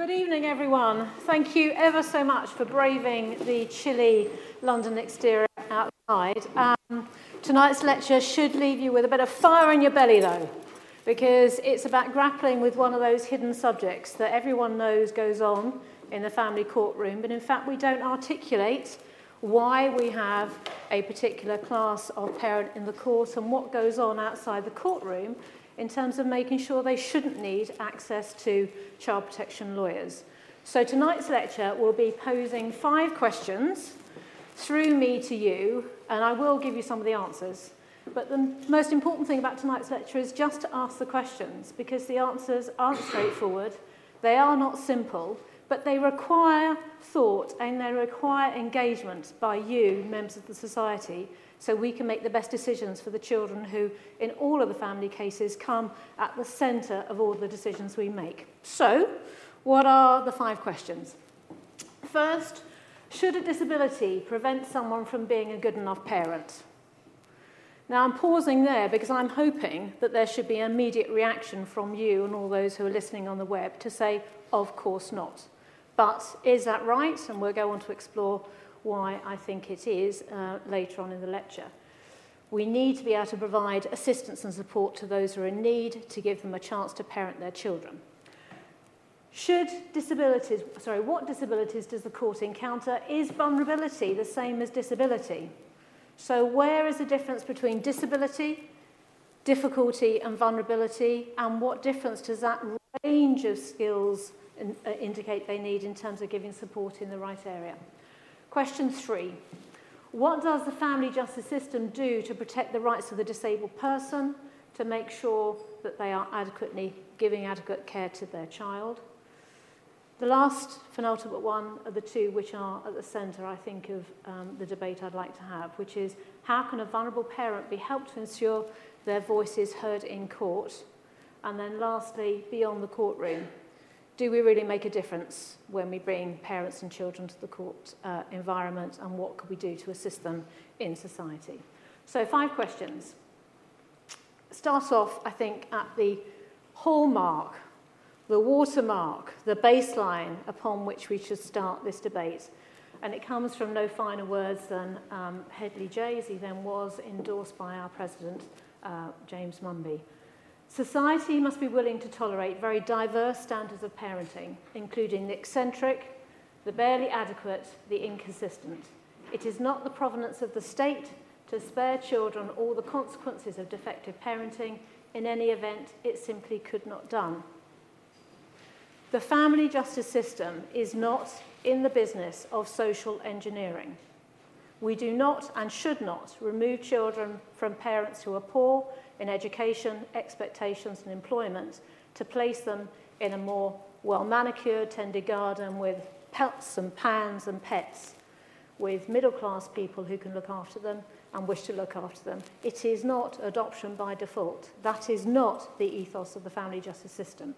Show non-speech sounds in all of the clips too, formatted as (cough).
Good evening, everyone. Thank you ever so much for braving the chilly London exterior outside. Um, tonight's lecture should leave you with a bit of fire in your belly, though, because it's about grappling with one of those hidden subjects that everyone knows goes on in the family courtroom, but in fact we don't articulate why we have a particular class of parent in the court and what goes on outside the courtroom in terms of making sure they shouldn't need access to child protection lawyers. So tonight's lecture will be posing five questions through me to you, and I will give you some of the answers. But the most important thing about tonight's lecture is just to ask the questions, because the answers aren't straightforward, they are not simple, but they require thought and they require engagement by you, members of the society, so we can make the best decisions for the children who, in all of the family cases, come at the centre of all the decisions we make. So, what are the five questions? First, should a disability prevent someone from being a good enough parent? Now, I'm pausing there because I'm hoping that there should be an immediate reaction from you and all those who are listening on the web to say, of course not. But is that right? And we'll go on to explore why I think it is uh, later on in the lecture. We need to be able to provide assistance and support to those who are in need to give them a chance to parent their children. Should disabilities, sorry, what disabilities does the court encounter? Is vulnerability the same as disability? So where is the difference between disability, difficulty and vulnerability and what difference does that range of skills in, uh, indicate they need in terms of giving support in the right area? Question three. What does the family justice system do to protect the rights of the disabled person to make sure that they are adequately giving adequate care to their child? The last penultimate one are the two which are at the centre, I think, of um, the debate I'd like to have, which is how can a vulnerable parent be helped to ensure their voice is heard in court? And then lastly, beyond the courtroom, do we really make a difference when we bring parents and children to the court uh, environment and what could we do to assist them in society? So five questions. Start off, I think, at the hallmark, the watermark, the baseline upon which we should start this debate. And it comes from no finer words than um, Hedley J, as he then was, endorsed by our president, uh, James Munby. Society must be willing to tolerate very diverse standards of parenting, including the eccentric, the barely adequate, the inconsistent. It is not the provenance of the state to spare children all the consequences of defective parenting. In any event, it simply could not done. The family justice system is not in the business of social engineering. We do not and should not remove children from parents who are poor in education, expectations and employment to place them in a more well-manicured, tended garden with pelts and pans and pets, with middle-class people who can look after them and wish to look after them. It is not adoption by default. That is not the ethos of the family justice system.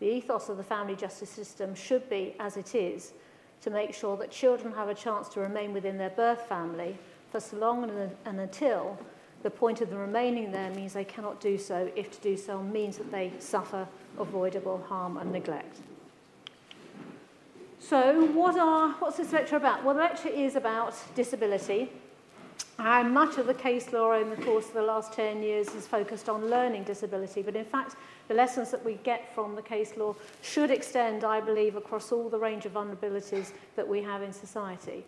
The ethos of the family justice system should be, as it is, to make sure that children have a chance to remain within their birth family for so long and, and until The point of them remaining there means they cannot do so if to do so means that they suffer avoidable harm and neglect. So what are, what's this lecture about? Well, the lecture is about disability. And much of the case law in the course of the last 10 years is focused on learning disability. But in fact, the lessons that we get from the case law should extend, I believe, across all the range of vulnerabilities that we have in society.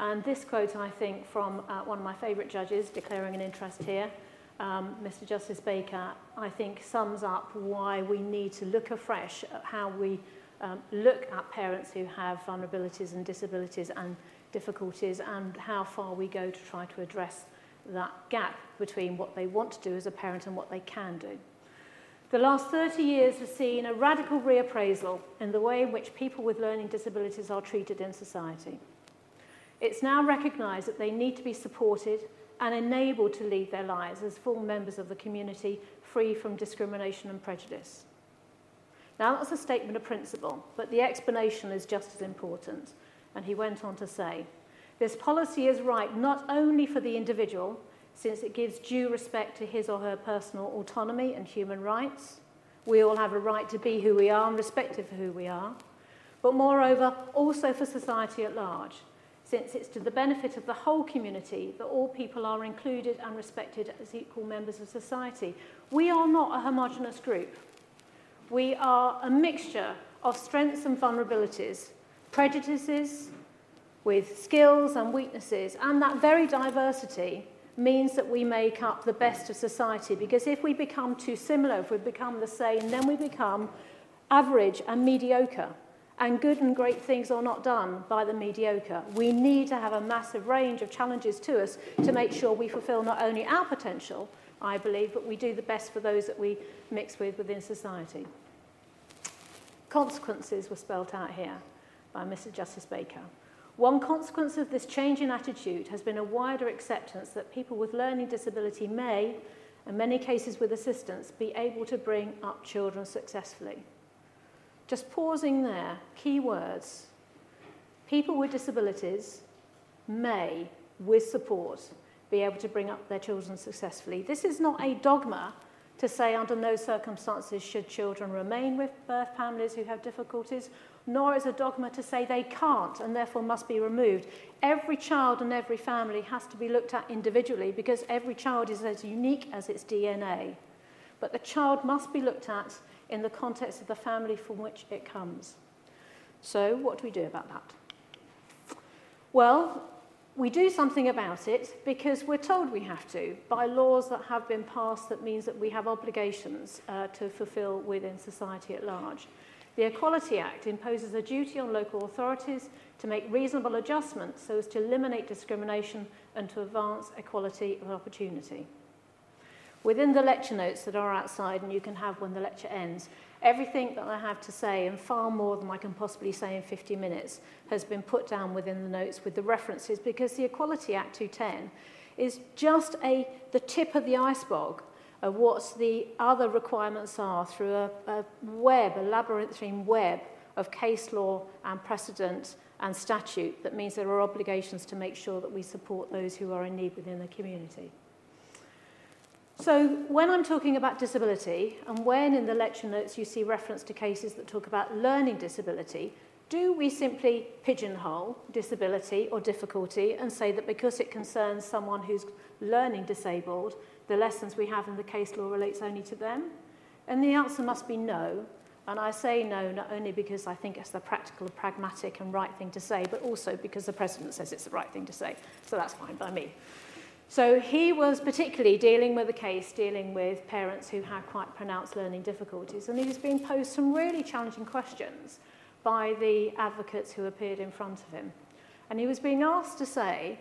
And this quote, I think, from uh, one of my favourite judges declaring an interest here, um, Mr Justice Baker, I think sums up why we need to look afresh at how we um, look at parents who have vulnerabilities and disabilities and difficulties and how far we go to try to address that gap between what they want to do as a parent and what they can do. The last 30 years have seen a radical reappraisal in the way in which people with learning disabilities are treated in society. It's now recognised that they need to be supported and enabled to lead their lives as full members of the community free from discrimination and prejudice. Now, that's a statement of principle, but the explanation is just as important. And he went on to say, this policy is right not only for the individual, since it gives due respect to his or her personal autonomy and human rights. We all have a right to be who we are and respected for who we are. but moreover, also for society at large, since it's to the benefit of the whole community that all people are included and respected as equal members of society. We are not a homogenous group. We are a mixture of strengths and vulnerabilities, prejudices with skills and weaknesses, and that very diversity means that we make up the best of society because if we become too similar, if we become the same, then we become average and mediocre. And good and great things are not done by the mediocre. We need to have a massive range of challenges to us to make sure we fulfill not only our potential, I believe, but we do the best for those that we mix with within society. Consequences were spelt out here by Mr. Justice Baker. One consequence of this change in attitude has been a wider acceptance that people with learning disability may, in many cases with assistance, be able to bring up children successfully. Just pausing there, key words. People with disabilities may, with support, be able to bring up their children successfully. This is not a dogma to say under no circumstances should children remain with birth families who have difficulties, nor is a dogma to say they can't and therefore must be removed. Every child and every family has to be looked at individually because every child is as unique as its DNA. But the child must be looked at in the context of the family from which it comes. So what do we do about that? Well, we do something about it because we're told we have to by laws that have been passed that means that we have obligations uh, to fulfill within society at large. The Equality Act imposes a duty on local authorities to make reasonable adjustments so as to eliminate discrimination and to advance equality of opportunity within the lecture notes that are outside and you can have when the lecture ends, everything that I have to say and far more than I can possibly say in 50 minutes has been put down within the notes with the references because the Equality Act 210 is just a, the tip of the iceberg of what the other requirements are through a, a web, a labyrinthine web of case law and precedent and statute that means there are obligations to make sure that we support those who are in need within the community. So when I'm talking about disability, and when in the lecture notes you see reference to cases that talk about learning disability, do we simply pigeonhole disability or difficulty and say that because it concerns someone who's learning disabled, the lessons we have in the case law relates only to them? And the answer must be no. And I say no not only because I think it's the practical, pragmatic and right thing to say, but also because the President says it's the right thing to say. So that's fine by me. So he was particularly dealing with a case dealing with parents who had quite pronounced learning difficulties, and he was being posed some really challenging questions by the advocates who appeared in front of him. And he was being asked to say,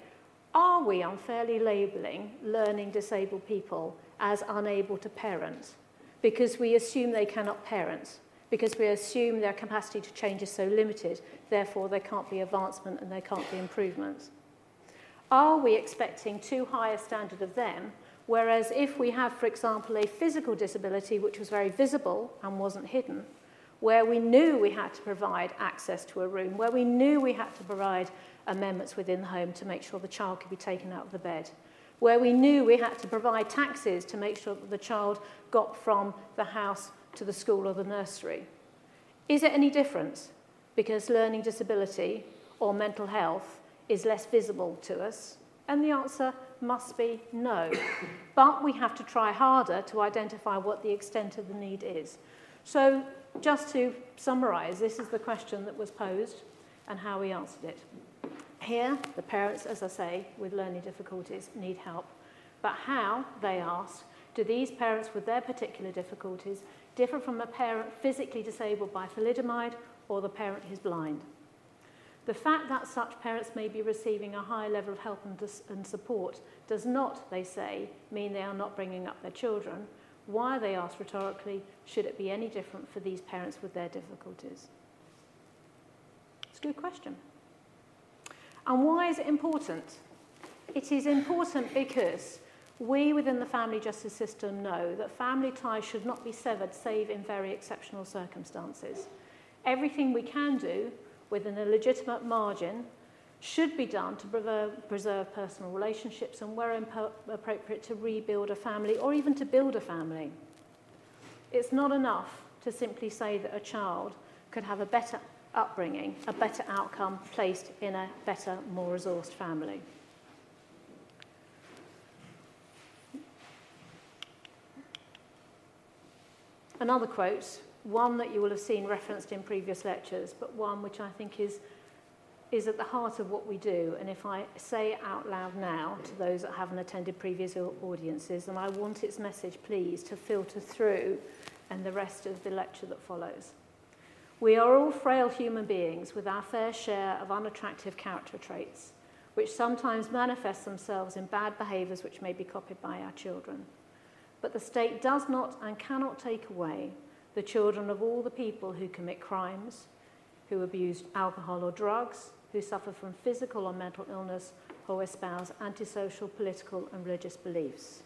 are we unfairly labelling learning disabled people as unable to parent because we assume they cannot parent, because we assume their capacity to change is so limited, therefore there can't be advancement and there can't be improvement? Are we expecting too high a standard of them? Whereas if we have, for example, a physical disability which was very visible and wasn't hidden, where we knew we had to provide access to a room, where we knew we had to provide amendments within the home to make sure the child could be taken out of the bed, where we knew we had to provide taxis to make sure that the child got from the house to the school or the nursery. Is it any difference Because learning disability or mental health is less visible to us? And the answer must be no. but we have to try harder to identify what the extent of the need is. So just to summarize, this is the question that was posed and how we answered it. Here, the parents, as I say, with learning difficulties need help. But how, they asked, do these parents with their particular difficulties differ from a parent physically disabled by thalidomide or the parent who's blind? The fact that such parents may be receiving a high level of help and, and support does not, they say, mean they are not bringing up their children. Why, they ask rhetorically, should it be any different for these parents with their difficulties? It's a good question. And why is it important? It is important because we within the family justice system know that family ties should not be severed save in very exceptional circumstances. Everything we can do within a legitimate margin should be done to preserve personal relationships and where appropriate to rebuild a family or even to build a family. It's not enough to simply say that a child could have a better upbringing, a better outcome placed in a better, more resourced family. Another quote, one that you will have seen referenced in previous lectures, but one which I think is, is at the heart of what we do. And if I say it out loud now to those that haven't attended previous audiences, and I want its message, please, to filter through and the rest of the lecture that follows. We are all frail human beings with our fair share of unattractive character traits, which sometimes manifest themselves in bad behaviours which may be copied by our children. But the state does not and cannot take away the children of all the people who commit crimes, who abuse alcohol or drugs, who suffer from physical or mental illness, or espouse antisocial, political, and religious beliefs.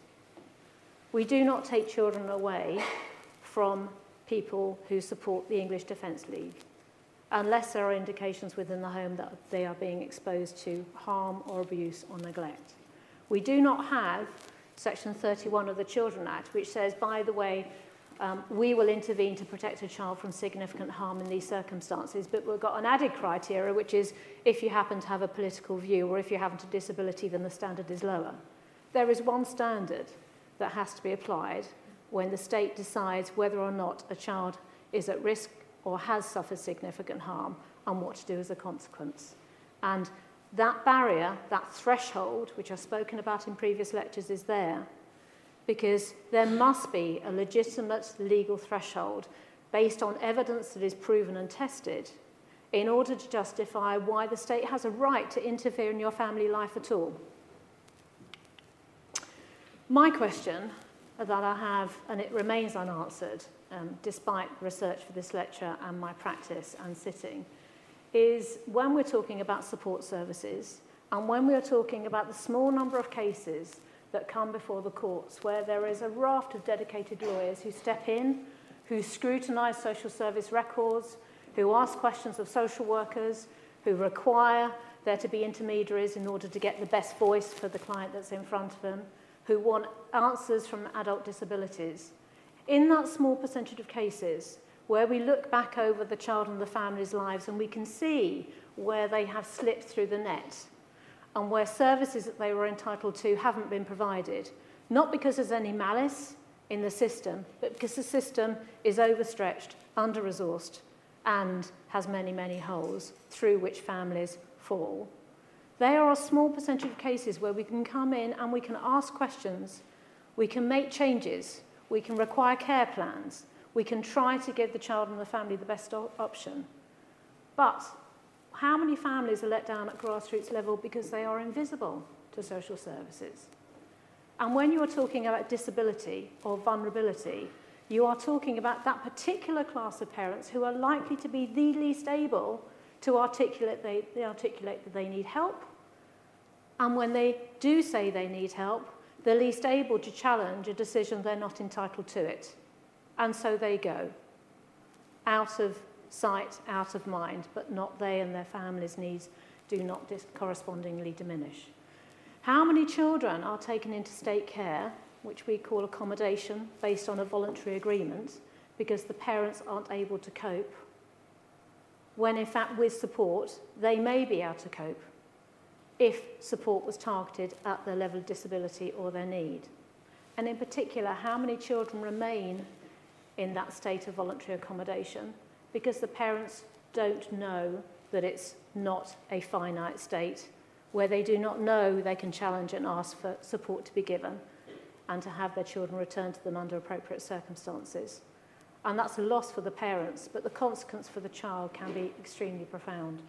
We do not take children away from people who support the English Defence League, unless there are indications within the home that they are being exposed to harm or abuse or neglect. We do not have Section 31 of the Children Act, which says, by the way, um, we will intervene to protect a child from significant harm in these circumstances. But we've got an added criteria, which is if you happen to have a political view or if you have a disability, then the standard is lower. There is one standard that has to be applied when the state decides whether or not a child is at risk or has suffered significant harm and what to do as a consequence. And that barrier, that threshold, which I've spoken about in previous lectures, is there. Because there must be a legitimate legal threshold based on evidence that is proven and tested in order to justify why the state has a right to interfere in your family life at all. My question that I have, and it remains unanswered um, despite research for this lecture and my practice and sitting, is when we're talking about support services and when we're talking about the small number of cases that come before the courts, where there is a raft of dedicated lawyers who step in, who scrutinise social service records, who ask questions of social workers, who require there to be intermediaries in order to get the best voice for the client that's in front of them, who want answers from adult disabilities. In that small percentage of cases, where we look back over the child and the family's lives and we can see where they have slipped through the net, and where services that they were entitled to haven't been provided, not because there's any malice in the system, but because the system is overstretched, under-resourced, and has many, many holes through which families fall. There are a small percentage of cases where we can come in and we can ask questions, we can make changes, we can require care plans, we can try to give the child and the family the best option. But How many families are let down at grassroots level because they are invisible to social services? And when you are talking about disability or vulnerability, you are talking about that particular class of parents who are likely to be the least able to articulate they, they articulate that they need help. And when they do say they need help, they're least able to challenge a decision they're not entitled to it. And so they go out of sight, out of mind, but not they and their families' needs do not correspondingly diminish. How many children are taken into state care, which we call accommodation, based on a voluntary agreement, because the parents aren't able to cope, when in fact with support, they may be able to cope if support was targeted at their level of disability or their need. And in particular, how many children remain in that state of voluntary accommodation because the parents don't know that it's not a finite state where they do not know they can challenge and ask for support to be given and to have their children returned to them under appropriate circumstances. And that's a loss for the parents, but the consequence for the child can be extremely profound.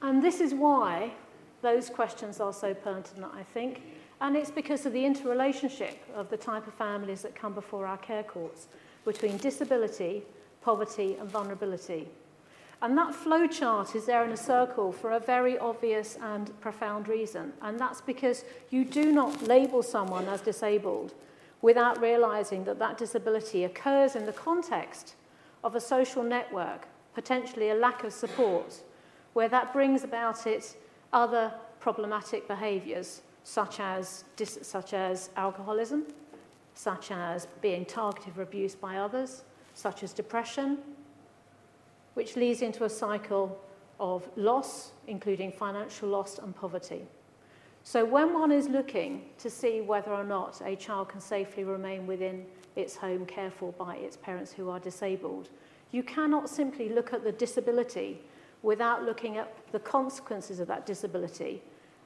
And this is why those questions are so pertinent, I think, and it's because of the interrelationship of the type of families that come before our care courts between disability, poverty and vulnerability. And that flow chart is there in a circle for a very obvious and profound reason. And that's because you do not label someone as disabled without realizing that that disability occurs in the context of a social network, potentially a lack of support, where that brings about it other problematic behaviors such as, such as alcoholism, such as being targeted for abuse by others, such as depression, which leads into a cycle of loss, including financial loss and poverty. So when one is looking to see whether or not a child can safely remain within its home cared for by its parents who are disabled, you cannot simply look at the disability without looking at the consequences of that disability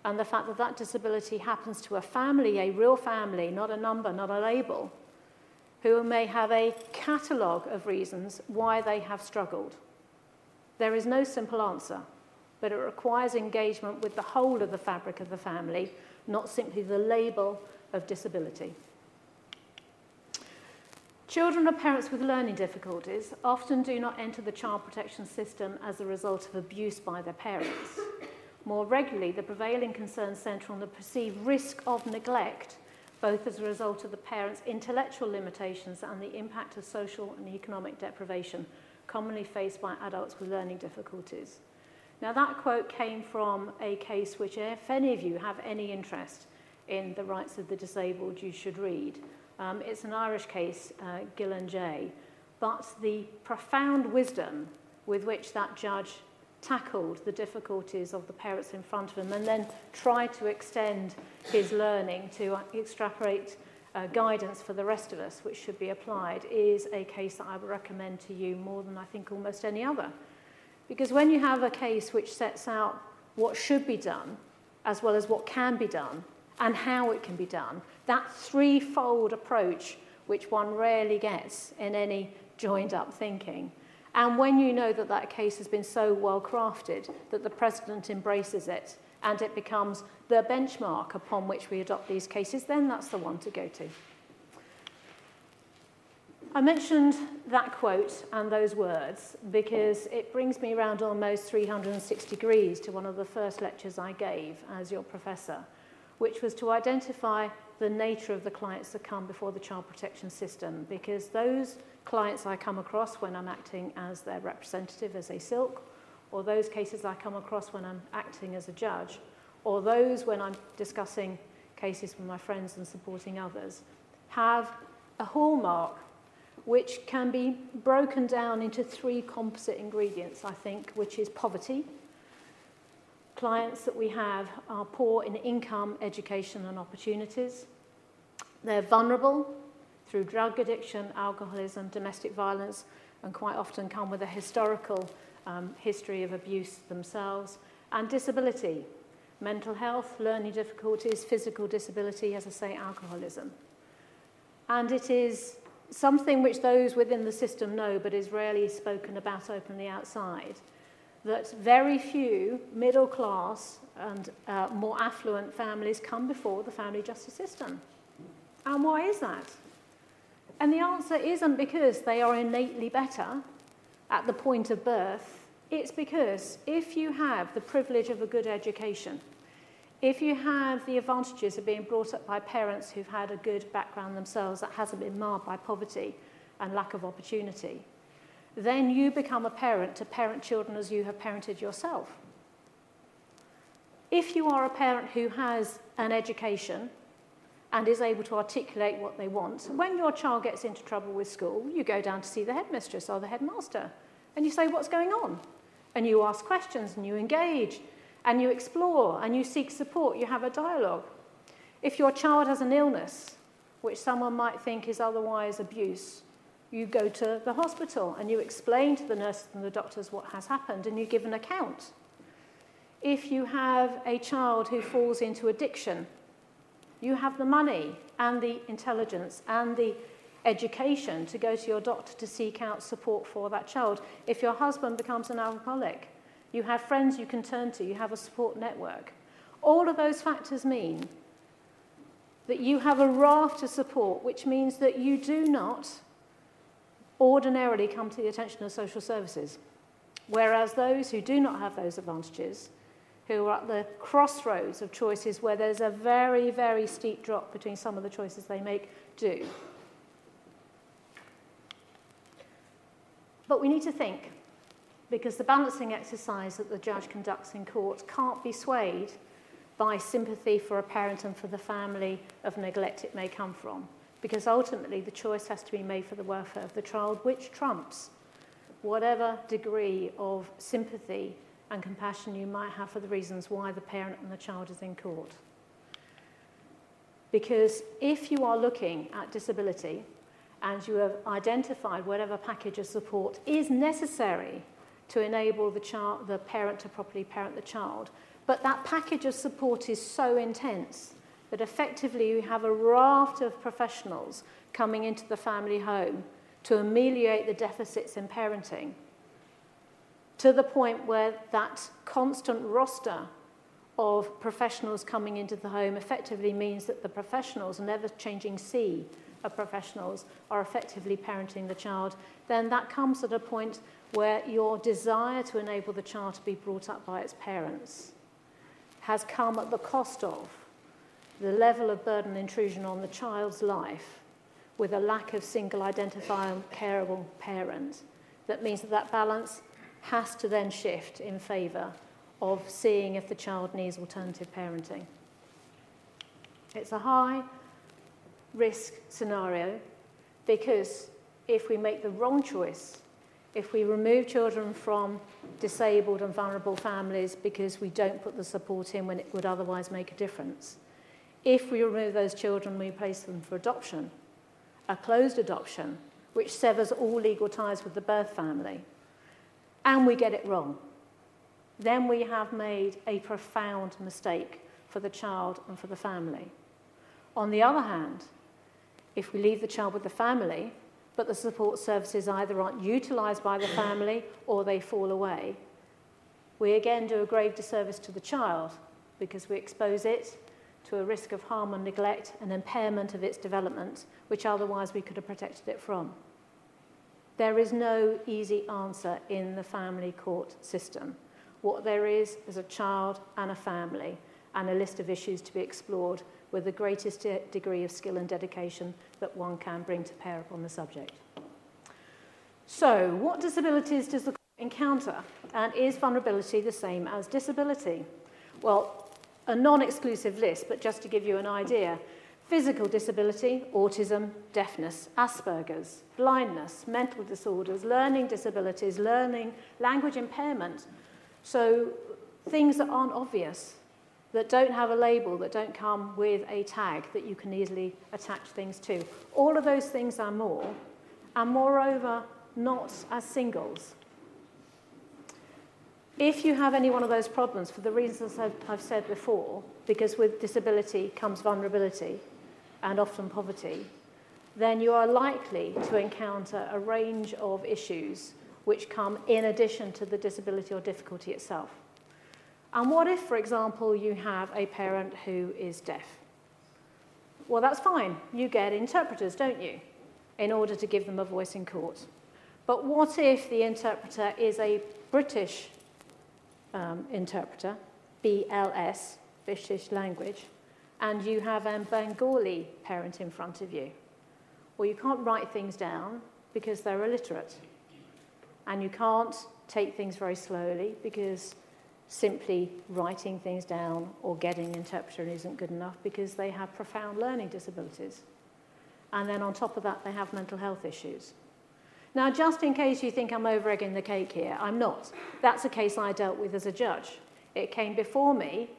and the fact that that disability happens to a family, a real family, not a number, not a label, who may have a catalogue of reasons why they have struggled. There is no simple answer, but it requires engagement with the whole of the fabric of the family, not simply the label of disability. Children of parents with learning difficulties often do not enter the child protection system as a result of abuse by their parents. More regularly, the prevailing concerns centre on the perceived risk of neglect, both as a result of the parents' intellectual limitations and the impact of social and economic deprivation commonly faced by adults with learning difficulties. Now, that quote came from a case which, if any of you have any interest in the rights of the disabled, you should read. Um, it's an Irish case, uh, Gillen J. But the profound wisdom with which that judge tackled the difficulties of the parents in front of him and then tried to extend his learning to extrapolate uh, guidance for the rest of us, which should be applied, is a case that I would recommend to you more than I think almost any other. Because when you have a case which sets out what should be done, as well as what can be done, and how it can be done, that threefold approach, which one rarely gets in any joined up thinking. And when you know that that case has been so well crafted that the President embraces it and it becomes the benchmark upon which we adopt these cases, then that's the one to go to. I mentioned that quote and those words because it brings me around almost 360 degrees to one of the first lectures I gave as your professor, which was to identify the nature of the clients that come before the child protection system because those clients I come across when I'm acting as their representative as a silk or those cases I come across when I'm acting as a judge or those when I'm discussing cases with my friends and supporting others have a hallmark which can be broken down into three composite ingredients, I think, which is poverty. clients that we have are poor in income, education and opportunities. They're vulnerable through drug addiction, alcoholism, domestic violence, and quite often come with a historical um, history of abuse themselves, and disability, mental health, learning difficulties, physical disability, as I say, alcoholism. And it is something which those within the system know but is rarely spoken about openly outside. That very few middle class and uh, more affluent families come before the family justice system. And why is that? And the answer isn't because they are innately better at the point of birth. It's because if you have the privilege of a good education, if you have the advantages of being brought up by parents who've had a good background themselves that hasn't been marred by poverty and lack of opportunity, then you become a parent to parent children as you have parented yourself. If you are a parent who has an education and is able to articulate what they want, when your child gets into trouble with school, you go down to see the headmistress or the headmaster and you say, What's going on? And you ask questions and you engage and you explore and you seek support, you have a dialogue. If your child has an illness, which someone might think is otherwise abuse, you go to the hospital and you explain to the nurses and the doctors what has happened and you give an account. If you have a child who falls into addiction, you have the money and the intelligence and the education to go to your doctor to seek out support for that child. If your husband becomes an alcoholic, you have friends you can turn to, you have a support network. All of those factors mean that you have a raft of support, which means that you do not ordinarily come to the attention of social services. Whereas those who do not have those advantages, who are at the crossroads of choices where there's a very, very steep drop between some of the choices they make, do. But we need to think because the balancing exercise that the judge conducts in court can't be swayed by sympathy for a parent and for the family of neglect it may come from. Because ultimately, the choice has to be made for the welfare of the child, which trumps whatever degree of sympathy and compassion you might have for the reasons why the parent and the child is in court. Because if you are looking at disability and you have identified whatever package of support is necessary to enable the, child, the parent to properly parent the child, but that package of support is so intense that effectively you have a raft of professionals coming into the family home to ameliorate the deficits in parenting to the point where that constant roster of professionals coming into the home effectively means that the professionals, an ever changing sea of professionals, are effectively parenting the child, then that comes at a point where your desire to enable the child to be brought up by its parents has come at the cost of the level of burden intrusion on the child's life with a lack of single identifiable careable parent that means that that balance has to then shift in favour of seeing if the child needs alternative parenting. It's a high risk scenario because if we make the wrong choice, if we remove children from disabled and vulnerable families because we don't put the support in when it would otherwise make a difference, if we remove those children, we place them for adoption, a closed adoption, which severs all legal ties with the birth family, and we get it wrong, then we have made a profound mistake for the child and for the family. On the other hand, if we leave the child with the family, but the support services either aren't utilised by the family or they fall away, we again do a grave disservice to the child because we expose it to a risk of harm and neglect and impairment of its development, which otherwise we could have protected it from. There is no easy answer in the family court system. What there is is a child and a family and a list of issues to be explored with the greatest de degree of skill and dedication that one can bring to bear upon the subject. So, what disabilities does the court encounter? And is vulnerability the same as disability? Well, a non-exclusive list, but just to give you an idea, physical disability, autism, deafness, Asperger's, blindness, mental disorders, learning disabilities, learning, language impairment. So things that aren't obvious, that don't have a label, that don't come with a tag that you can easily attach things to. All of those things are more, and moreover, not as singles. If you have any one of those problems, for the reasons I've, I've said before, because with disability comes vulnerability and often poverty, then you are likely to encounter a range of issues which come in addition to the disability or difficulty itself. And what if, for example, you have a parent who is deaf? Well, that's fine. You get interpreters, don't you, in order to give them a voice in court. But what if the interpreter is a British um, interpreter, BLS, British language, and you have a Bengali parent in front of you? Well, you can't write things down because they're illiterate. And you can't take things very slowly because simply writing things down or getting an interpreter isn't good enough because they have profound learning disabilities. And then on top of that, they have mental health issues. Now, just in case you think I'm over egging the cake here, I'm not. That's a case I dealt with as a judge. It came before me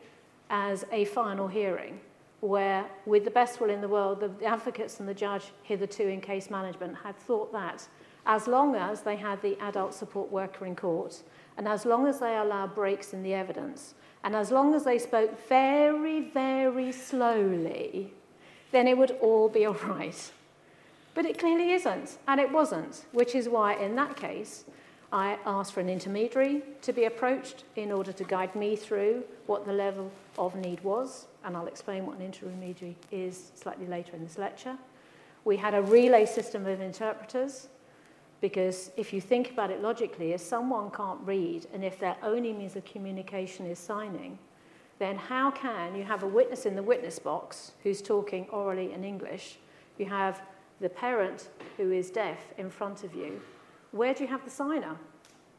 as a final hearing where, with the best will in the world, the advocates and the judge hitherto in case management had thought that as long as they had the adult support worker in court and as long as they allowed breaks in the evidence, and as long as they spoke very, very slowly, then it would all be (laughs) all right. But it clearly isn't, and it wasn't, which is why in that case, I asked for an intermediary to be approached in order to guide me through what the level of need was, and I'll explain what an intermediary is slightly later in this lecture. We had a relay system of interpreters because if you think about it logically, if someone can't read and if their only means of communication is signing, then how can you have a witness in the witness box who's talking orally in English? You have the parent who is deaf in front of you. Where do you have the signer?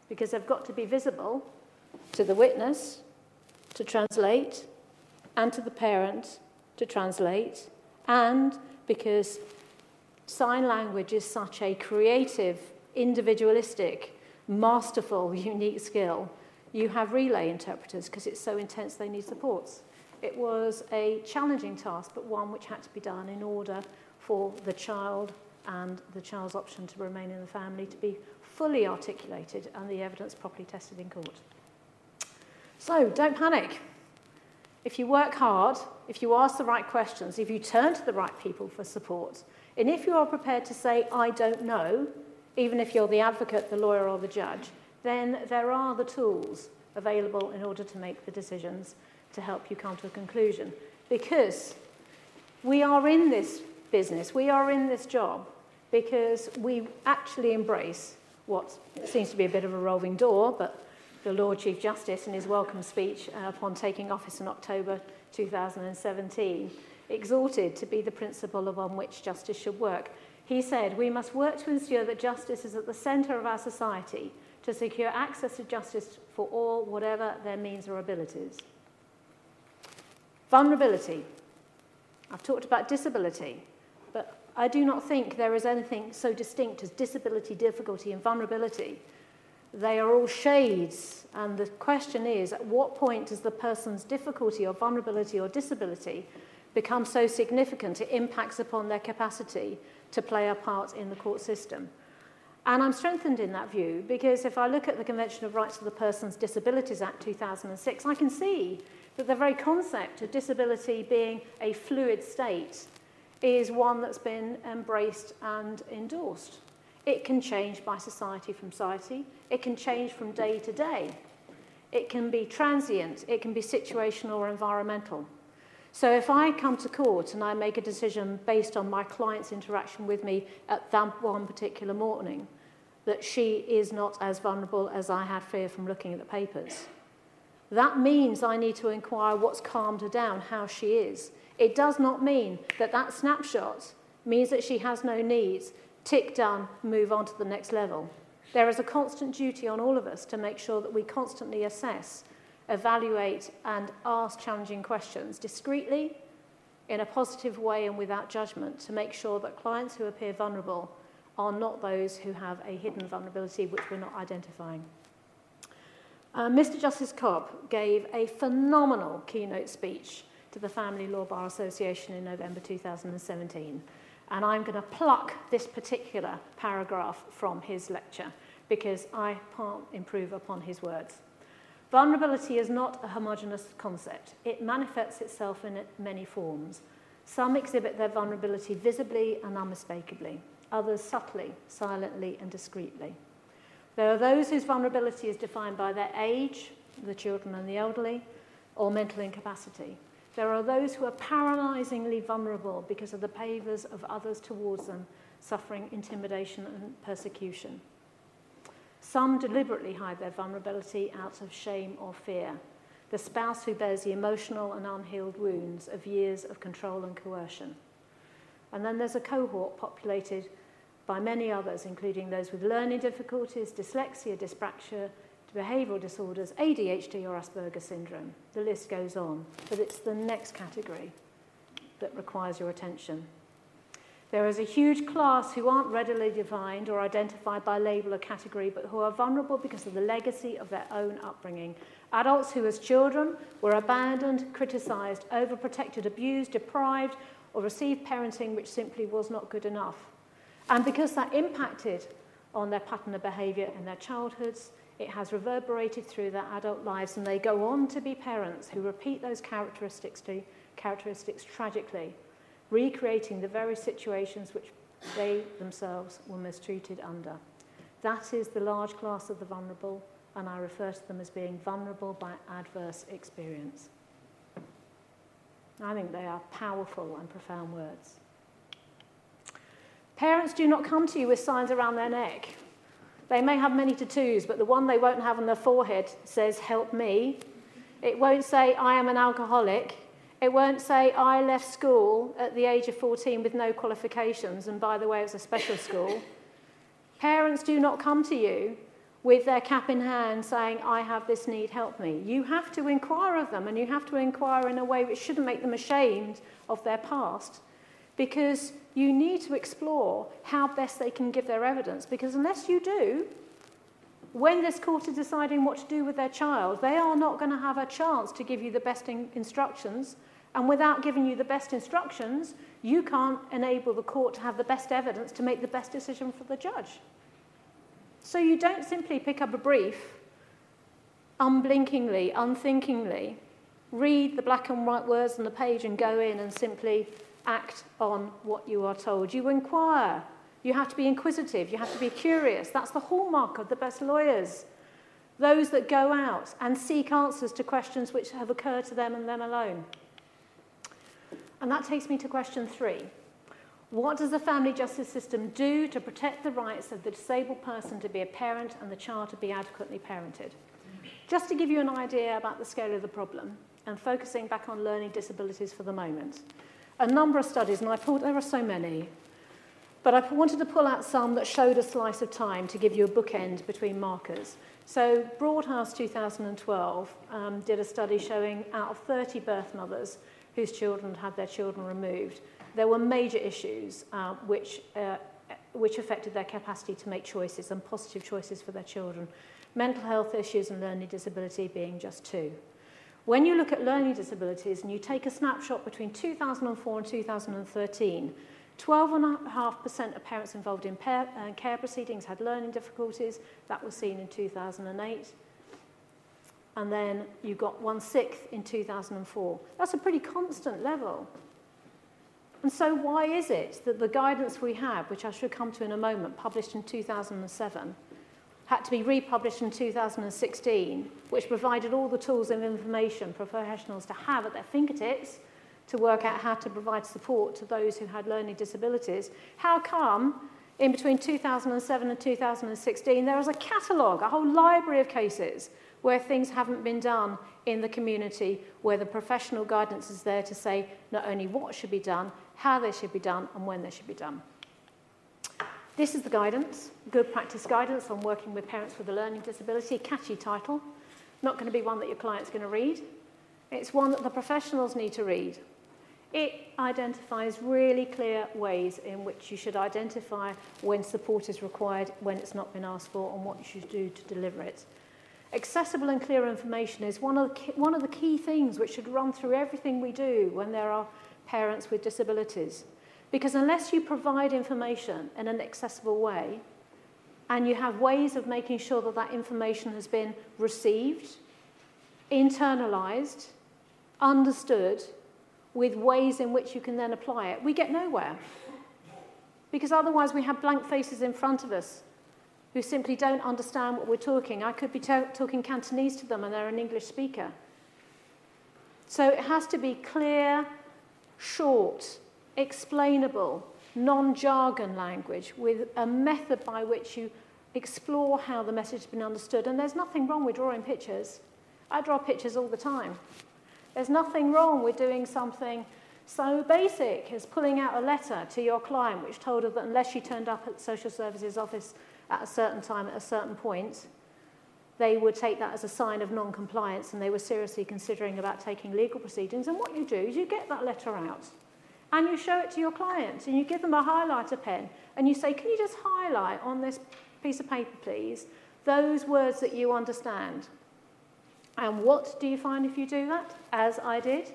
Because they've got to be visible to the witness to translate and to the parent to translate, and because sign language is such a creative, individualistic masterful, (laughs) unique skill, you have relay interpreters because it's so intense they need supports. It was a challenging task, but one which had to be done in order for the child and the child's option to remain in the family to be fully articulated and the evidence properly tested in court. So don't panic. If you work hard, if you ask the right questions, if you turn to the right people for support, and if you are prepared to say, I don't know, even if you're the advocate, the lawyer, or the judge, then there are the tools available in order to make the decisions to help you come to a conclusion. Because we are in this business, we are in this job because we actually embrace what seems to be a bit of a rolling door, but the Lord Chief Justice in his welcome speech uh, upon taking office in October 2017 exhorted to be the principle upon which justice should work. He said, We must work to ensure that justice is at the centre of our society to secure access to justice for all, whatever their means or abilities. Vulnerability. I've talked about disability, I do not think there is anything so distinct as disability, difficulty and vulnerability. They are all shades and the question is at what point does the person's difficulty or vulnerability or disability become so significant it impacts upon their capacity to play a part in the court system. And I'm strengthened in that view because if I look at the Convention of Rights of the Persons Disabilities Act 2006, I can see that the very concept of disability being a fluid state is one that's been embraced and endorsed. It can change by society from society. It can change from day to day. It can be transient. It can be situational or environmental. So if I come to court and I make a decision based on my client's interaction with me at that one particular morning, that she is not as vulnerable as I had fear from looking at the papers, that means I need to inquire what's calmed her down, how she is. It does not mean that that snapshot means that she has no needs. Tick done, move on to the next level. There is a constant duty on all of us to make sure that we constantly assess, evaluate, and ask challenging questions discreetly, in a positive way, and without judgment to make sure that clients who appear vulnerable are not those who have a hidden vulnerability which we're not identifying. Uh, Mr. Justice Cobb gave a phenomenal keynote speech to the Family Law Bar Association in November 2017. And I'm going to pluck this particular paragraph from his lecture because I can't improve upon his words. Vulnerability is not a homogenous concept. It manifests itself in many forms. Some exhibit their vulnerability visibly and unmistakably, others subtly, silently, and discreetly. There are those whose vulnerability is defined by their age, the children and the elderly, or mental incapacity. There are those who are paralyzingly vulnerable because of the behaviors of others towards them, suffering intimidation and persecution. Some deliberately hide their vulnerability out of shame or fear. The spouse who bears the emotional and unhealed wounds of years of control and coercion. And then there's a cohort populated by many others, including those with learning difficulties, dyslexia, dyspraxia, behavioural disorders, ADHD or Asperger's syndrome. The list goes on, but it's the next category that requires your attention. There is a huge class who aren't readily defined or identified by label or category, but who are vulnerable because of the legacy of their own upbringing. Adults who, as children, were abandoned, criticised, overprotected, abused, deprived, or received parenting which simply was not good enough. And because that impacted on their pattern of behaviour in their childhoods, it has reverberated through their adult lives, and they go on to be parents who repeat those characteristics, to, characteristics tragically, recreating the very situations which they themselves were mistreated under. That is the large class of the vulnerable, and I refer to them as being vulnerable by adverse experience. I think they are powerful and profound words. Parents do not come to you with signs around their neck. They may have many tattoos, but the one they won't have on their forehead says, Help me. It won't say, I am an alcoholic. It won't say, I left school at the age of 14 with no qualifications, and by the way, it was a special school. Parents do not come to you with their cap in hand saying, I have this need, help me. You have to inquire of them, and you have to inquire in a way which shouldn't make them ashamed of their past, because you need to explore how best they can give their evidence because unless you do, when this court is deciding what to do with their child, they are not going to have a chance to give you the best in instructions. And without giving you the best instructions, you can't enable the court to have the best evidence to make the best decision for the judge. So you don't simply pick up a brief unblinkingly, unthinkingly, read the black and white words on the page and go in and simply act on what you are told. You inquire. You have to be inquisitive. You have to be curious. That's the hallmark of the best lawyers. Those that go out and seek answers to questions which have occurred to them and them alone. And that takes me to question three. What does the family justice system do to protect the rights of the disabled person to be a parent and the child to be adequately parented? Just to give you an idea about the scale of the problem and focusing back on learning disabilities for the moment. a number of studies, and I pulled, there are so many, but I wanted to pull out some that showed a slice of time to give you a bookend between markers. So Broadhouse 2012 um, did a study showing out of 30 birth mothers whose children had their children removed, there were major issues uh, which, uh, which affected their capacity to make choices and positive choices for their children. Mental health issues and learning disability being just two. When you look at learning disabilities and you take a snapshot between 2004 and 2013, 12.5% of parents involved in uh, care proceedings had learning difficulties. That was seen in 2008. And then you got one-sixth in 2004. That's a pretty constant level. And so why is it that the guidance we have, which I should come to in a moment, published in 2007, had to be republished in 2016, which provided all the tools and information for professionals to have at their fingertips to work out how to provide support to those who had learning disabilities. How come in between 2007 and 2016 there was a catalogue, a whole library of cases where things haven't been done in the community, where the professional guidance is there to say not only what should be done, how they should be done and when they should be done. This is the guidance, good practice guidance on working with parents with a learning disability, catchy title, not going to be one that your client's going to read. It's one that the professionals need to read. It identifies really clear ways in which you should identify when support is required, when it's not been asked for, and what you should do to deliver it. Accessible and clear information is one of, the key, one of the key things which should run through everything we do when there are parents with disabilities. Because unless you provide information in an accessible way, and you have ways of making sure that that information has been received, internalized, understood, with ways in which you can then apply it, we get nowhere. Because otherwise we have blank faces in front of us who simply don't understand what we're talking. I could be talking Cantonese to them and they're an English speaker. So it has to be clear, short, explainable, non-jargon language with a method by which you explore how the message has been understood. And there's nothing wrong with drawing pictures. I draw pictures all the time. There's nothing wrong with doing something so basic as pulling out a letter to your client which told her that unless she turned up at social services office at a certain time at a certain point, they would take that as a sign of non-compliance and they were seriously considering about taking legal proceedings. And what you do is you get that letter out and you show it to your clients and you give them a highlighter pen and you say, can you just highlight on this piece of paper, please, those words that you understand? And what do you find if you do that, as I did?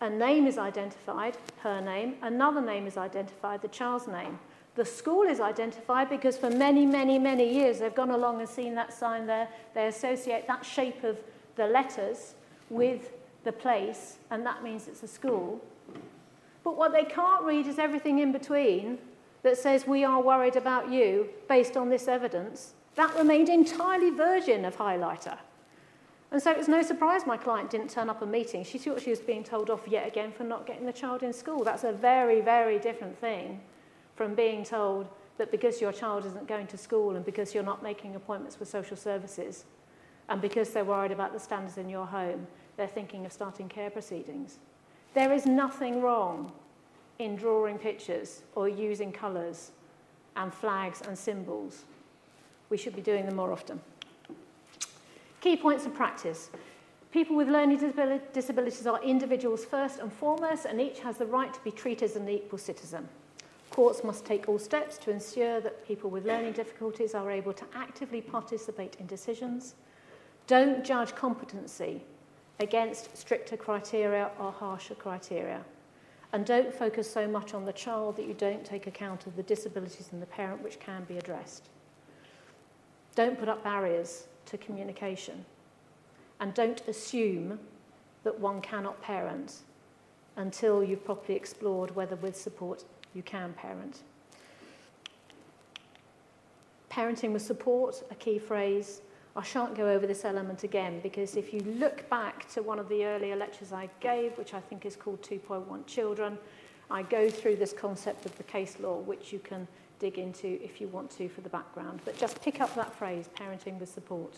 A name is identified, her name. Another name is identified, the child's name. The school is identified because for many, many, many years they've gone along and seen that sign there. They associate that shape of the letters with the place, and that means it's a school. But what they can't read is everything in between that says, we are worried about you based on this evidence. That remained entirely virgin of highlighter. And so it was no surprise my client didn't turn up a meeting. She thought she was being told off yet again for not getting the child in school. That's a very, very different thing from being told that because your child isn't going to school and because you're not making appointments with social services and because they're worried about the standards in your home, they're thinking of starting care proceedings. There is nothing wrong in drawing pictures or using colours and flags and symbols. We should be doing them more often. Key points of practice. People with learning disabilities are individuals first and foremost, and each has the right to be treated as an equal citizen. Courts must take all steps to ensure that people with learning difficulties are able to actively participate in decisions. Don't judge competency against stricter criteria or harsher criteria. And don't focus so much on the child that you don't take account of the disabilities in the parent which can be addressed. Don't put up barriers to communication. And don't assume that one cannot parent until you've properly explored whether with support you can parent. Parenting with support, a key phrase. I shan't go over this element again because if you look back to one of the earlier lectures I gave, which I think is called 2.1 Children, I go through this concept of the case law, which you can dig into if you want to for the background. But just pick up that phrase, parenting with support.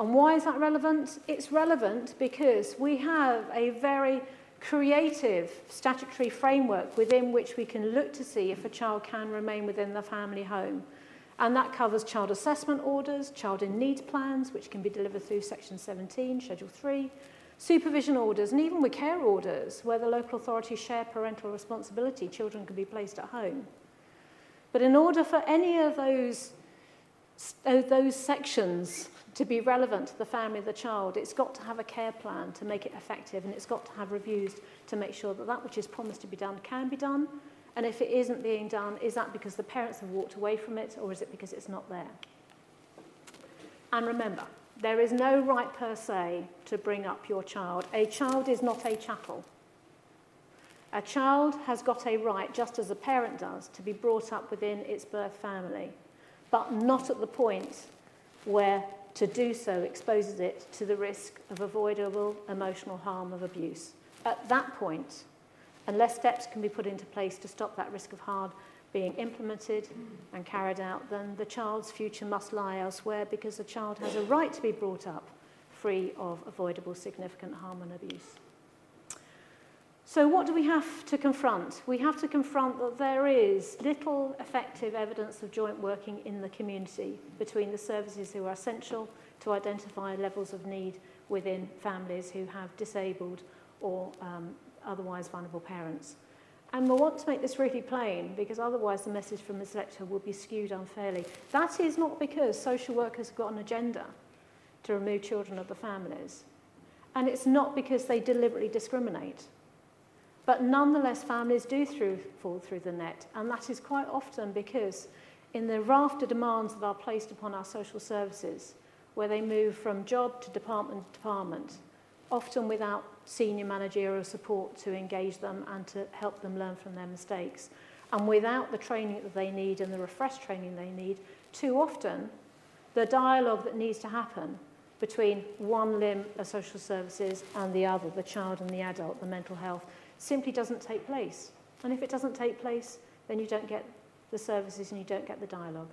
And why is that relevant? It's relevant because we have a very creative statutory framework within which we can look to see if a child can remain within the family home. And that covers child assessment orders, child in need plans, which can be delivered through Section 17, Schedule 3, supervision orders, and even with care orders, where the local authorities share parental responsibility, children can be placed at home. But in order for any of those, those sections to be relevant to the family of the child, it's got to have a care plan to make it effective, and it's got to have reviews to make sure that that which is promised to be done can be done, And if it isn't being done, is that because the parents have walked away from it, or is it because it's not there? And remember, there is no right per se to bring up your child. A child is not a chattel. A child has got a right, just as a parent does, to be brought up within its birth family, but not at the point where to do so exposes it to the risk of avoidable emotional harm of abuse. At that point, unless steps can be put into place to stop that risk of harm being implemented and carried out, then the child's future must lie elsewhere because the child has a right to be brought up free of avoidable significant harm and abuse. So, what do we have to confront? We have to confront that there is little effective evidence of joint working in the community between the services who are essential to identify levels of need within families who have disabled or um, otherwise vulnerable parents. And we want to make this really plain because otherwise the message from this lecture will be skewed unfairly. That is not because social workers have got an agenda to remove children of the families. And it's not because they deliberately discriminate. But nonetheless, families do through, fall through the net, and that is quite often because in the raft of demands that are placed upon our social services, where they move from job to department to department, often without senior managerial support to engage them and to help them learn from their mistakes. And without the training that they need and the refresh training they need, too often the dialogue that needs to happen between one limb of social services and the other, the child and the adult, the mental health, simply doesn't take place. And if it doesn't take place, then you don't get the services and you don't get the dialogue.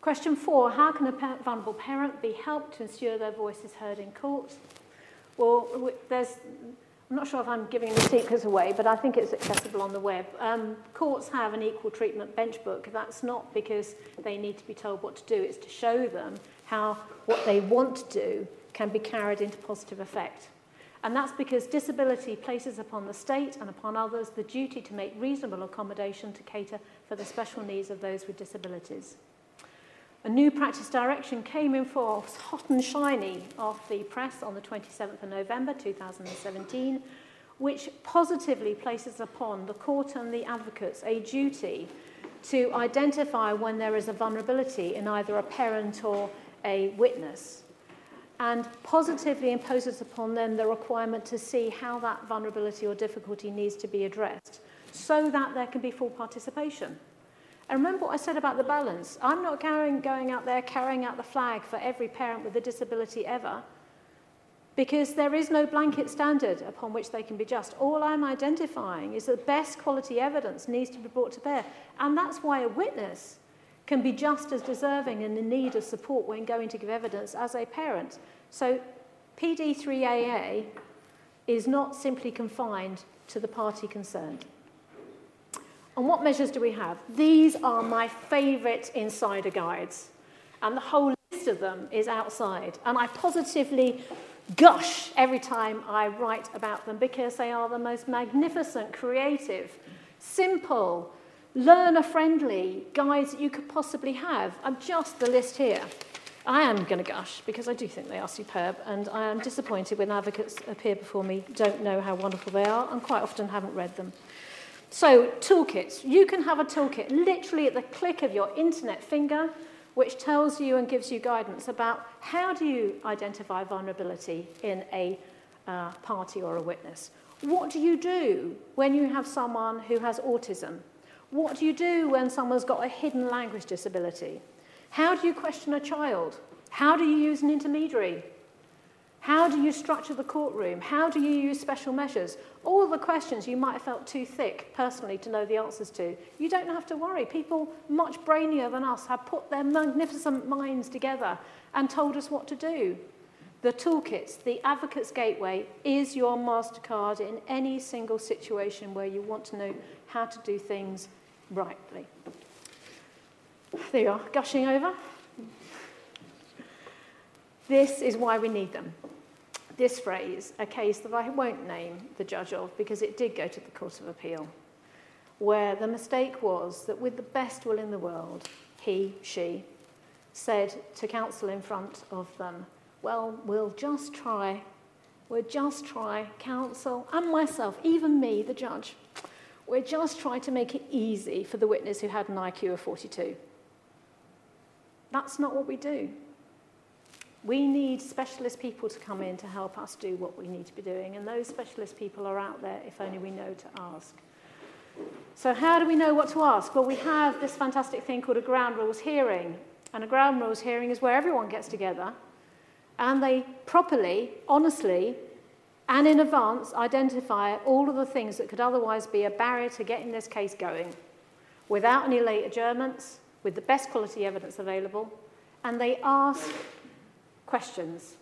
Question four, how can a vulnerable parent be helped to ensure their voice is heard in court? Well, there's, I'm not sure if I'm giving the secrets away, but I think it's accessible on the web. Um, courts have an equal treatment bench book. That's not because they need to be told what to do. It's to show them how what they want to do can be carried into positive effect. And that's because disability places upon the state and upon others the duty to make reasonable accommodation to cater for the special needs of those with disabilities. A new practice direction came in force hot and shiny off the press on the 27th of November 2017, which positively places upon the court and the advocates a duty to identify when there is a vulnerability in either a parent or a witness and positively imposes upon them the requirement to see how that vulnerability or difficulty needs to be addressed so that there can be full participation. And remember what I said about the balance. I'm not carrying, going out there carrying out the flag for every parent with a disability ever because there is no blanket standard upon which they can be just. All I'm identifying is that best quality evidence needs to be brought to bear. And that's why a witness can be just as deserving and in need of support when going to give evidence as a parent. So PD3AA is not simply confined to the party concerned. And what measures do we have? These are my favourite insider guides. And the whole list of them is outside. And I positively gush every time I write about them because they are the most magnificent, creative simple, learner-friendly guides that you could possibly have. And just the list here. I am going to gush because I do think they are superb, and I am disappointed when advocates appear before me, don't know how wonderful they are, and quite often haven't read them. So, toolkits. You can have a toolkit literally at the click of your internet finger, which tells you and gives you guidance about how do you identify vulnerability in a uh, party or a witness. What do you do when you have someone who has autism? What do you do when someone's got a hidden language disability? How do you question a child? How do you use an intermediary? How do you structure the courtroom? How do you use special measures? All the questions you might have felt too thick personally to know the answers to. You don't have to worry. People much brainier than us have put their magnificent minds together and told us what to do. The toolkits, the Advocate's Gateway, is your MasterCard in any single situation where you want to know how to do things rightly. There you are, gushing over. This is why we need them. This phrase, a case that I won't name the judge of because it did go to the Court of Appeal, where the mistake was that with the best will in the world, he, she, said to counsel in front of them, well, we'll just try, we'll just try, counsel and myself, even me, the judge, we'll just try to make it easy for the witness who had an IQ of 42. That's not what we do. We need specialist people to come in to help us do what we need to be doing, and those specialist people are out there if only we know to ask. So how do we know what to ask? Well, we have this fantastic thing called a ground rules hearing. And a ground rules hearing is where everyone gets together and they properly, honestly, and in advance identify all of the things that could otherwise be a barrier to getting this case going without any late adjournments, with the best quality evidence available, and they ask questions.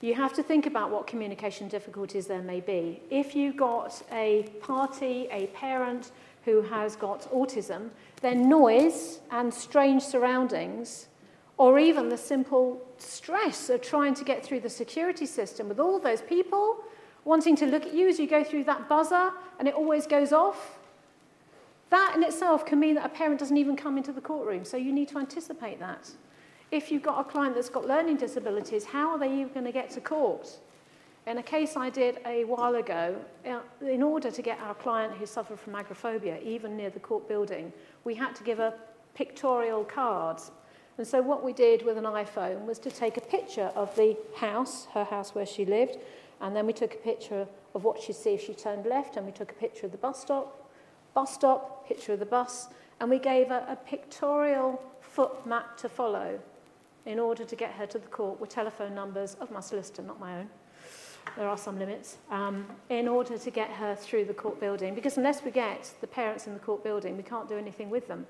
You have to think about what communication difficulties there may be. If you've got a party, a parent who has got autism, then noise and strange surroundings, or even the simple stress of trying to get through the security system with all those people wanting to look at you as you go through that buzzer and it always goes off, that in itself can mean that a parent doesn't even come into the courtroom, so you need to anticipate that. If you've got a client that's got learning disabilities, how are they even going to get to court? In a case I did a while ago, uh, in order to get our client who suffered from agoraphobia even near the court building, we had to give a pictorial card. And so what we did with an iPhone was to take a picture of the house, her house where she lived, and then we took a picture of what she'd see if she turned left, and we took a picture of the bus stop, bus stop, picture of the bus, and we gave her a pictorial foot map to follow in order to get her to the court were telephone numbers of my solicitor, not my own. There are some limits, um, in order to get her through the court building. Because unless we get the parents in the court building, we can't do anything with them.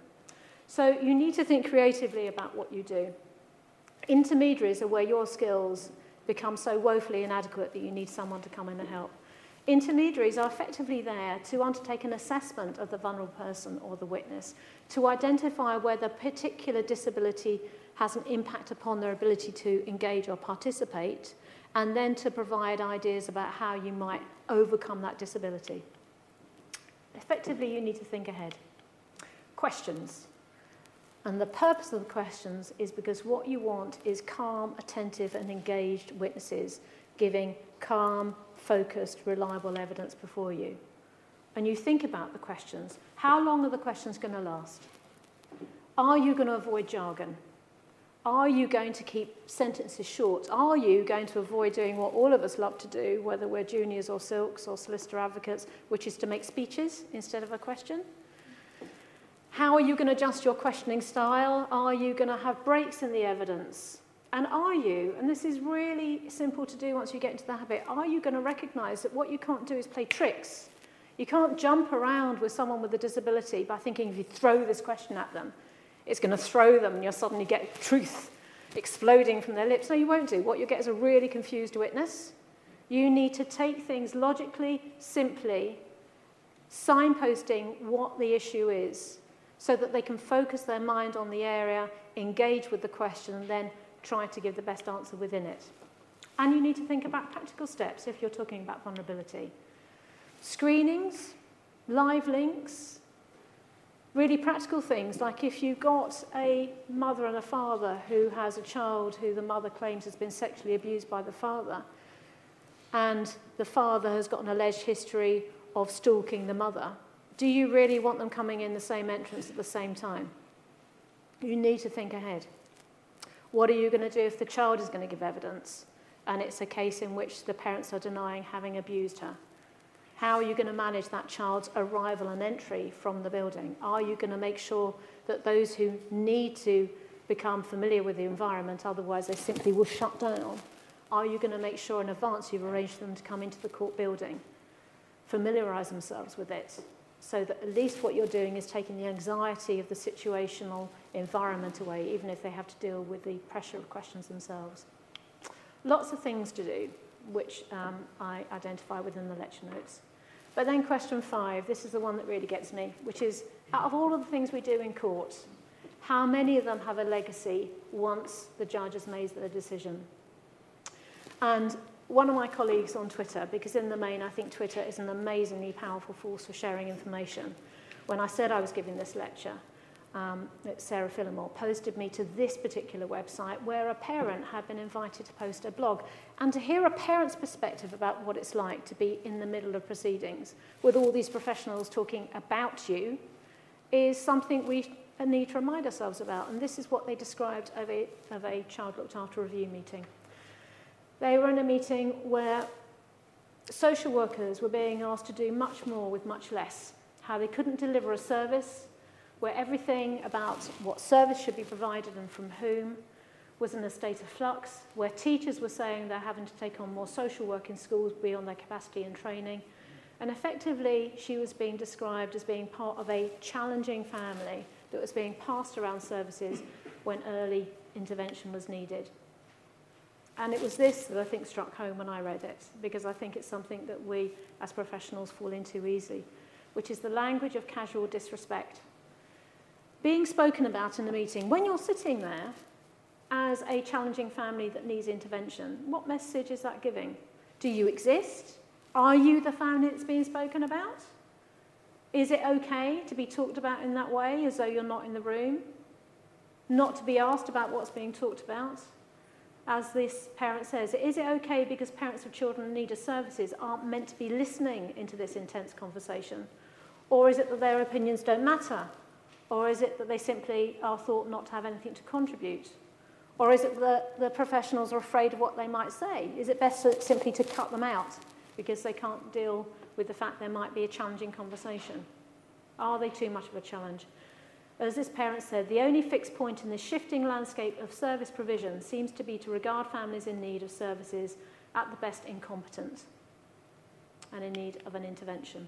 So you need to think creatively about what you do. Intermediaries are where your skills become so woefully inadequate that you need someone to come in and help. Intermediaries are effectively there to undertake an assessment of the vulnerable person or the witness, to identify whether particular disability has an impact upon their ability to engage or participate, and then to provide ideas about how you might overcome that disability. Effectively, you need to think ahead. Questions. And the purpose of the questions is because what you want is calm, attentive, and engaged witnesses giving calm, focused, reliable evidence before you. And you think about the questions. How long are the questions going to last? Are you going to avoid jargon? Are you going to keep sentences short? Are you going to avoid doing what all of us love to do, whether we're juniors or silks or solicitor advocates, which is to make speeches instead of a question? How are you going to adjust your questioning style? Are you going to have breaks in the evidence? And are you, and this is really simple to do once you get into the habit, are you going to recognize that what you can't do is play tricks? You can't jump around with someone with a disability by thinking if you throw this question at them, it's going to throw them and you'll suddenly get truth exploding from their lips. No, you won't do. What you'll get is a really confused witness. You need to take things logically, simply, signposting what the issue is so that they can focus their mind on the area, engage with the question, and then try to give the best answer within it. And you need to think about practical steps if you're talking about vulnerability. Screenings, live links, really practical things like if you've got a mother and a father who has a child who the mother claims has been sexually abused by the father, and the father has got an alleged history of stalking the mother, do you really want them coming in the same entrance at the same time? You need to think ahead. What are you going to do if the child is going to give evidence and it's a case in which the parents are denying having abused her? How are you going to manage that child's arrival and entry from the building? Are you going to make sure that those who need to become familiar with the environment, otherwise they simply will shut down? Are you going to make sure in advance you've arranged them to come into the court building, familiarise themselves with it, so that at least what you're doing is taking the anxiety of the situational environment away, even if they have to deal with the pressure of questions themselves. Lots of things to do, which um, I identify within the lecture notes. But then question five, this is the one that really gets me, which is out of all of the things we do in court, how many of them have a legacy once the judge has made their decision? And one of my colleagues on Twitter, because in the main I think Twitter is an amazingly powerful force for sharing information, when I said I was giving this lecture, um, Sarah Phillimore, posted me to this particular website where a parent had been invited to post a blog and to hear a parent's perspective about what it's like to be in the middle of proceedings with all these professionals talking about you is something we need to remind ourselves about. And this is what they described of a, of a child looked after review meeting. They were in a meeting where social workers were being asked to do much more with much less, how they couldn't deliver a service, where everything about what service should be provided and from whom was in a state of flux, where teachers were saying they're having to take on more social work in schools beyond their capacity and training. And effectively, she was being described as being part of a challenging family that was being passed around services when early intervention was needed. And it was this that I think struck home when I read it, because I think it's something that we as professionals fall into easily, which is the language of casual disrespect Being spoken about in the meeting, when you're sitting there as a challenging family that needs intervention, what message is that giving? Do you exist? Are you the family that's being spoken about? Is it okay to be talked about in that way as though you're not in the room? Not to be asked about what's being talked about? as this parent says, is it okay because parents of children in need of services aren't meant to be listening into this intense conversation? Or is it that their opinions don't matter? Or is it that they simply are thought not to have anything to contribute? Or is it that the professionals are afraid of what they might say? Is it best to, simply to cut them out because they can't deal with the fact there might be a challenging conversation? Are they too much of a challenge? As this parent said, the only fixed point in the shifting landscape of service provision seems to be to regard families in need of services at the best incompetent and in need of an intervention.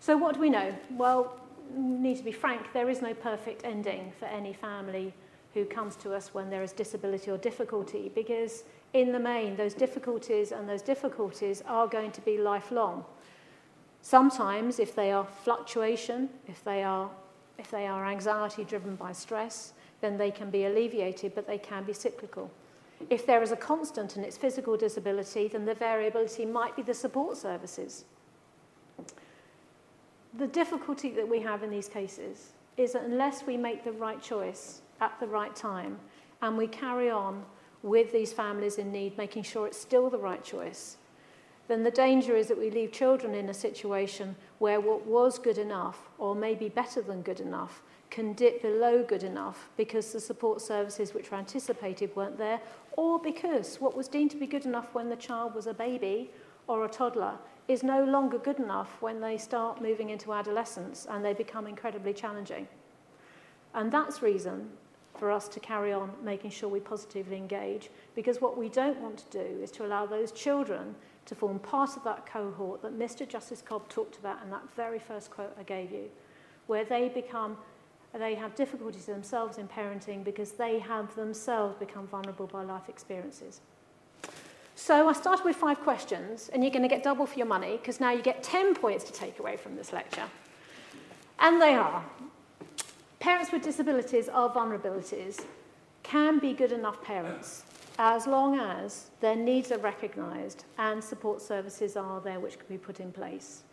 So what do we know? Well, need to be frank, there is no perfect ending for any family who comes to us when there is disability or difficulty because in the main those difficulties and those difficulties are going to be lifelong. Sometimes if they are fluctuation, if they are if they are anxiety driven by stress, then they can be alleviated but they can be cyclical. If there is a constant and it's physical disability, then the variability might be the support services the difficulty that we have in these cases is that unless we make the right choice at the right time and we carry on with these families in need, making sure it's still the right choice, then the danger is that we leave children in a situation where what was good enough, or maybe better than good enough, can dip below good enough because the support services which were anticipated weren't there, or because what was deemed to be good enough when the child was a baby or a toddler is no longer good enough when they start moving into adolescence and they become incredibly challenging. And that's reason for us to carry on making sure we positively engage because what we don't want to do is to allow those children to form part of that cohort that Mr Justice Cobb talked about in that very first quote I gave you where they become they have difficulties themselves in parenting because they have themselves become vulnerable by life experiences. So I started with five questions, and you're going to get double for your money because now you get 10 points to take away from this lecture. And they are parents with disabilities are vulnerabilities, can be good enough parents as long as their needs are recognised and support services are there which can be put in place.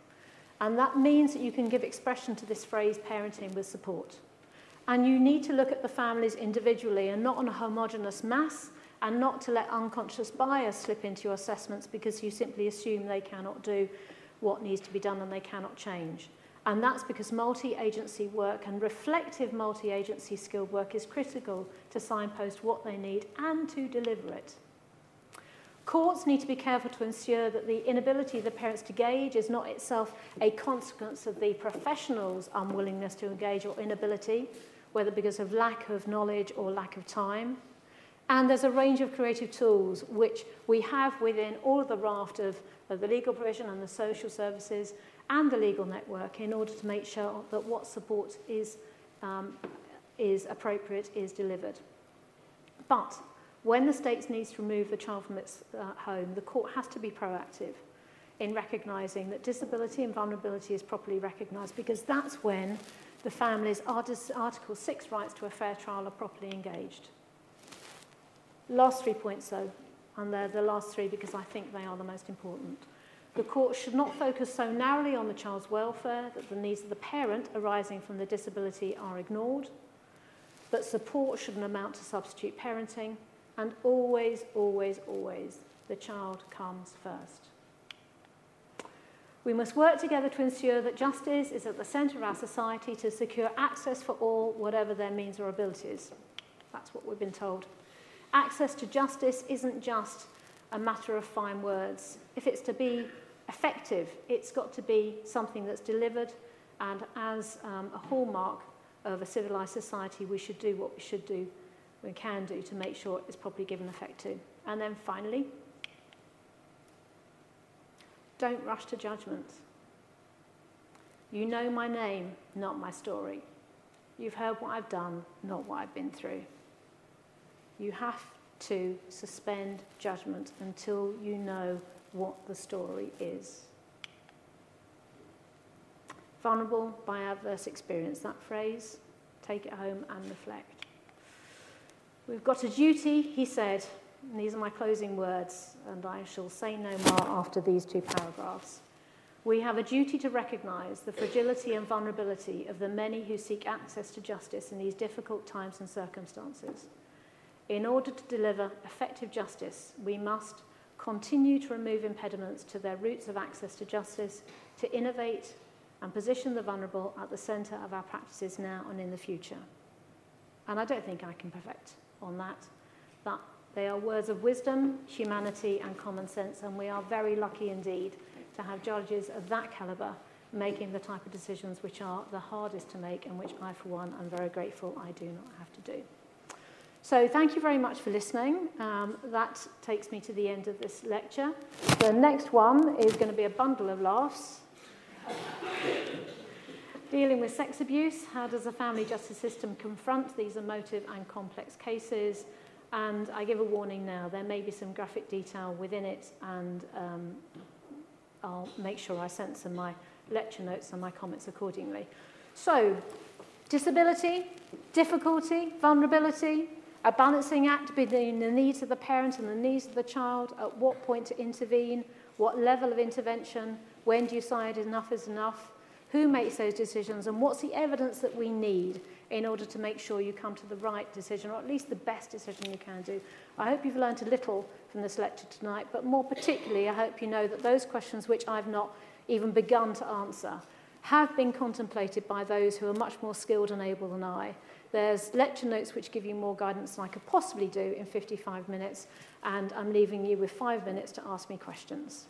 And that means that you can give expression to this phrase, parenting with support. And you need to look at the families individually and not on a homogenous mass and not to let unconscious bias slip into your assessments because you simply assume they cannot do what needs to be done and they cannot change. And that's because multi-agency work and reflective multi-agency skilled work is critical to signpost what they need and to deliver it. Courts need to be careful to ensure that the inability of the parents to gauge is not itself a consequence of the professional's unwillingness to engage or inability, whether because of lack of knowledge or lack of time. And there's a range of creative tools which we have within all of the raft of, of the legal provision and the social services and the legal network in order to make sure that what support is, um, is appropriate is delivered. But when the state needs to remove the child from its uh, home, the court has to be proactive in recognising that disability and vulnerability is properly recognised because that's when the family's Article 6 rights to a fair trial are properly engaged. Last three points, though, and they're the last three because I think they are the most important. The court should not focus so narrowly on the child's welfare that the needs of the parent arising from the disability are ignored, but support shouldn't amount to substitute parenting, and always, always, always, the child comes first. We must work together to ensure that justice is at the centre of our society to secure access for all, whatever their means or abilities. That's what we've been told Access to justice isn't just a matter of fine words. If it's to be effective, it's got to be something that's delivered, and as um, a hallmark of a civilized society, we should do what we should do, we can do to make sure it's properly given effect to. And then finally, don't rush to judgment. You know my name, not my story. You've heard what I've done, not what I've been through. You have to suspend judgment until you know what the story is. Vulnerable by adverse experience, that phrase, take it home and reflect. We've got a duty, he said, and these are my closing words, and I shall say no more after these two paragraphs. We have a duty to recognise the fragility and vulnerability of the many who seek access to justice in these difficult times and circumstances. In order to deliver effective justice, we must continue to remove impediments to their routes of access to justice, to innovate and position the vulnerable at the centre of our practices now and in the future. And I don't think I can perfect on that, but they are words of wisdom, humanity and common sense, and we are very lucky indeed to have judges of that calibre making the type of decisions which are the hardest to make and which I, for one, am very grateful I do not have to do. So thank you very much for listening. Um, that takes me to the end of this lecture. The next one is going to be a bundle of laughs. Dealing with sex abuse, how does the family justice system confront these emotive and complex cases? And I give a warning now, there may be some graphic detail within it and um, I'll make sure I censor my lecture notes and my comments accordingly. So, disability, difficulty, vulnerability, a balancing act between the needs of the parent and the needs of the child, at what point to intervene, what level of intervention, when do you decide enough is enough, who makes those decisions, and what's the evidence that we need in order to make sure you come to the right decision, or at least the best decision you can do. I hope you've learned a little from this lecture tonight, but more particularly, I hope you know that those questions which I've not even begun to answer have been contemplated by those who are much more skilled and able than I. There's lecture notes which give you more guidance than I could possibly do in 55 minutes, and I'm leaving you with five minutes to ask me questions.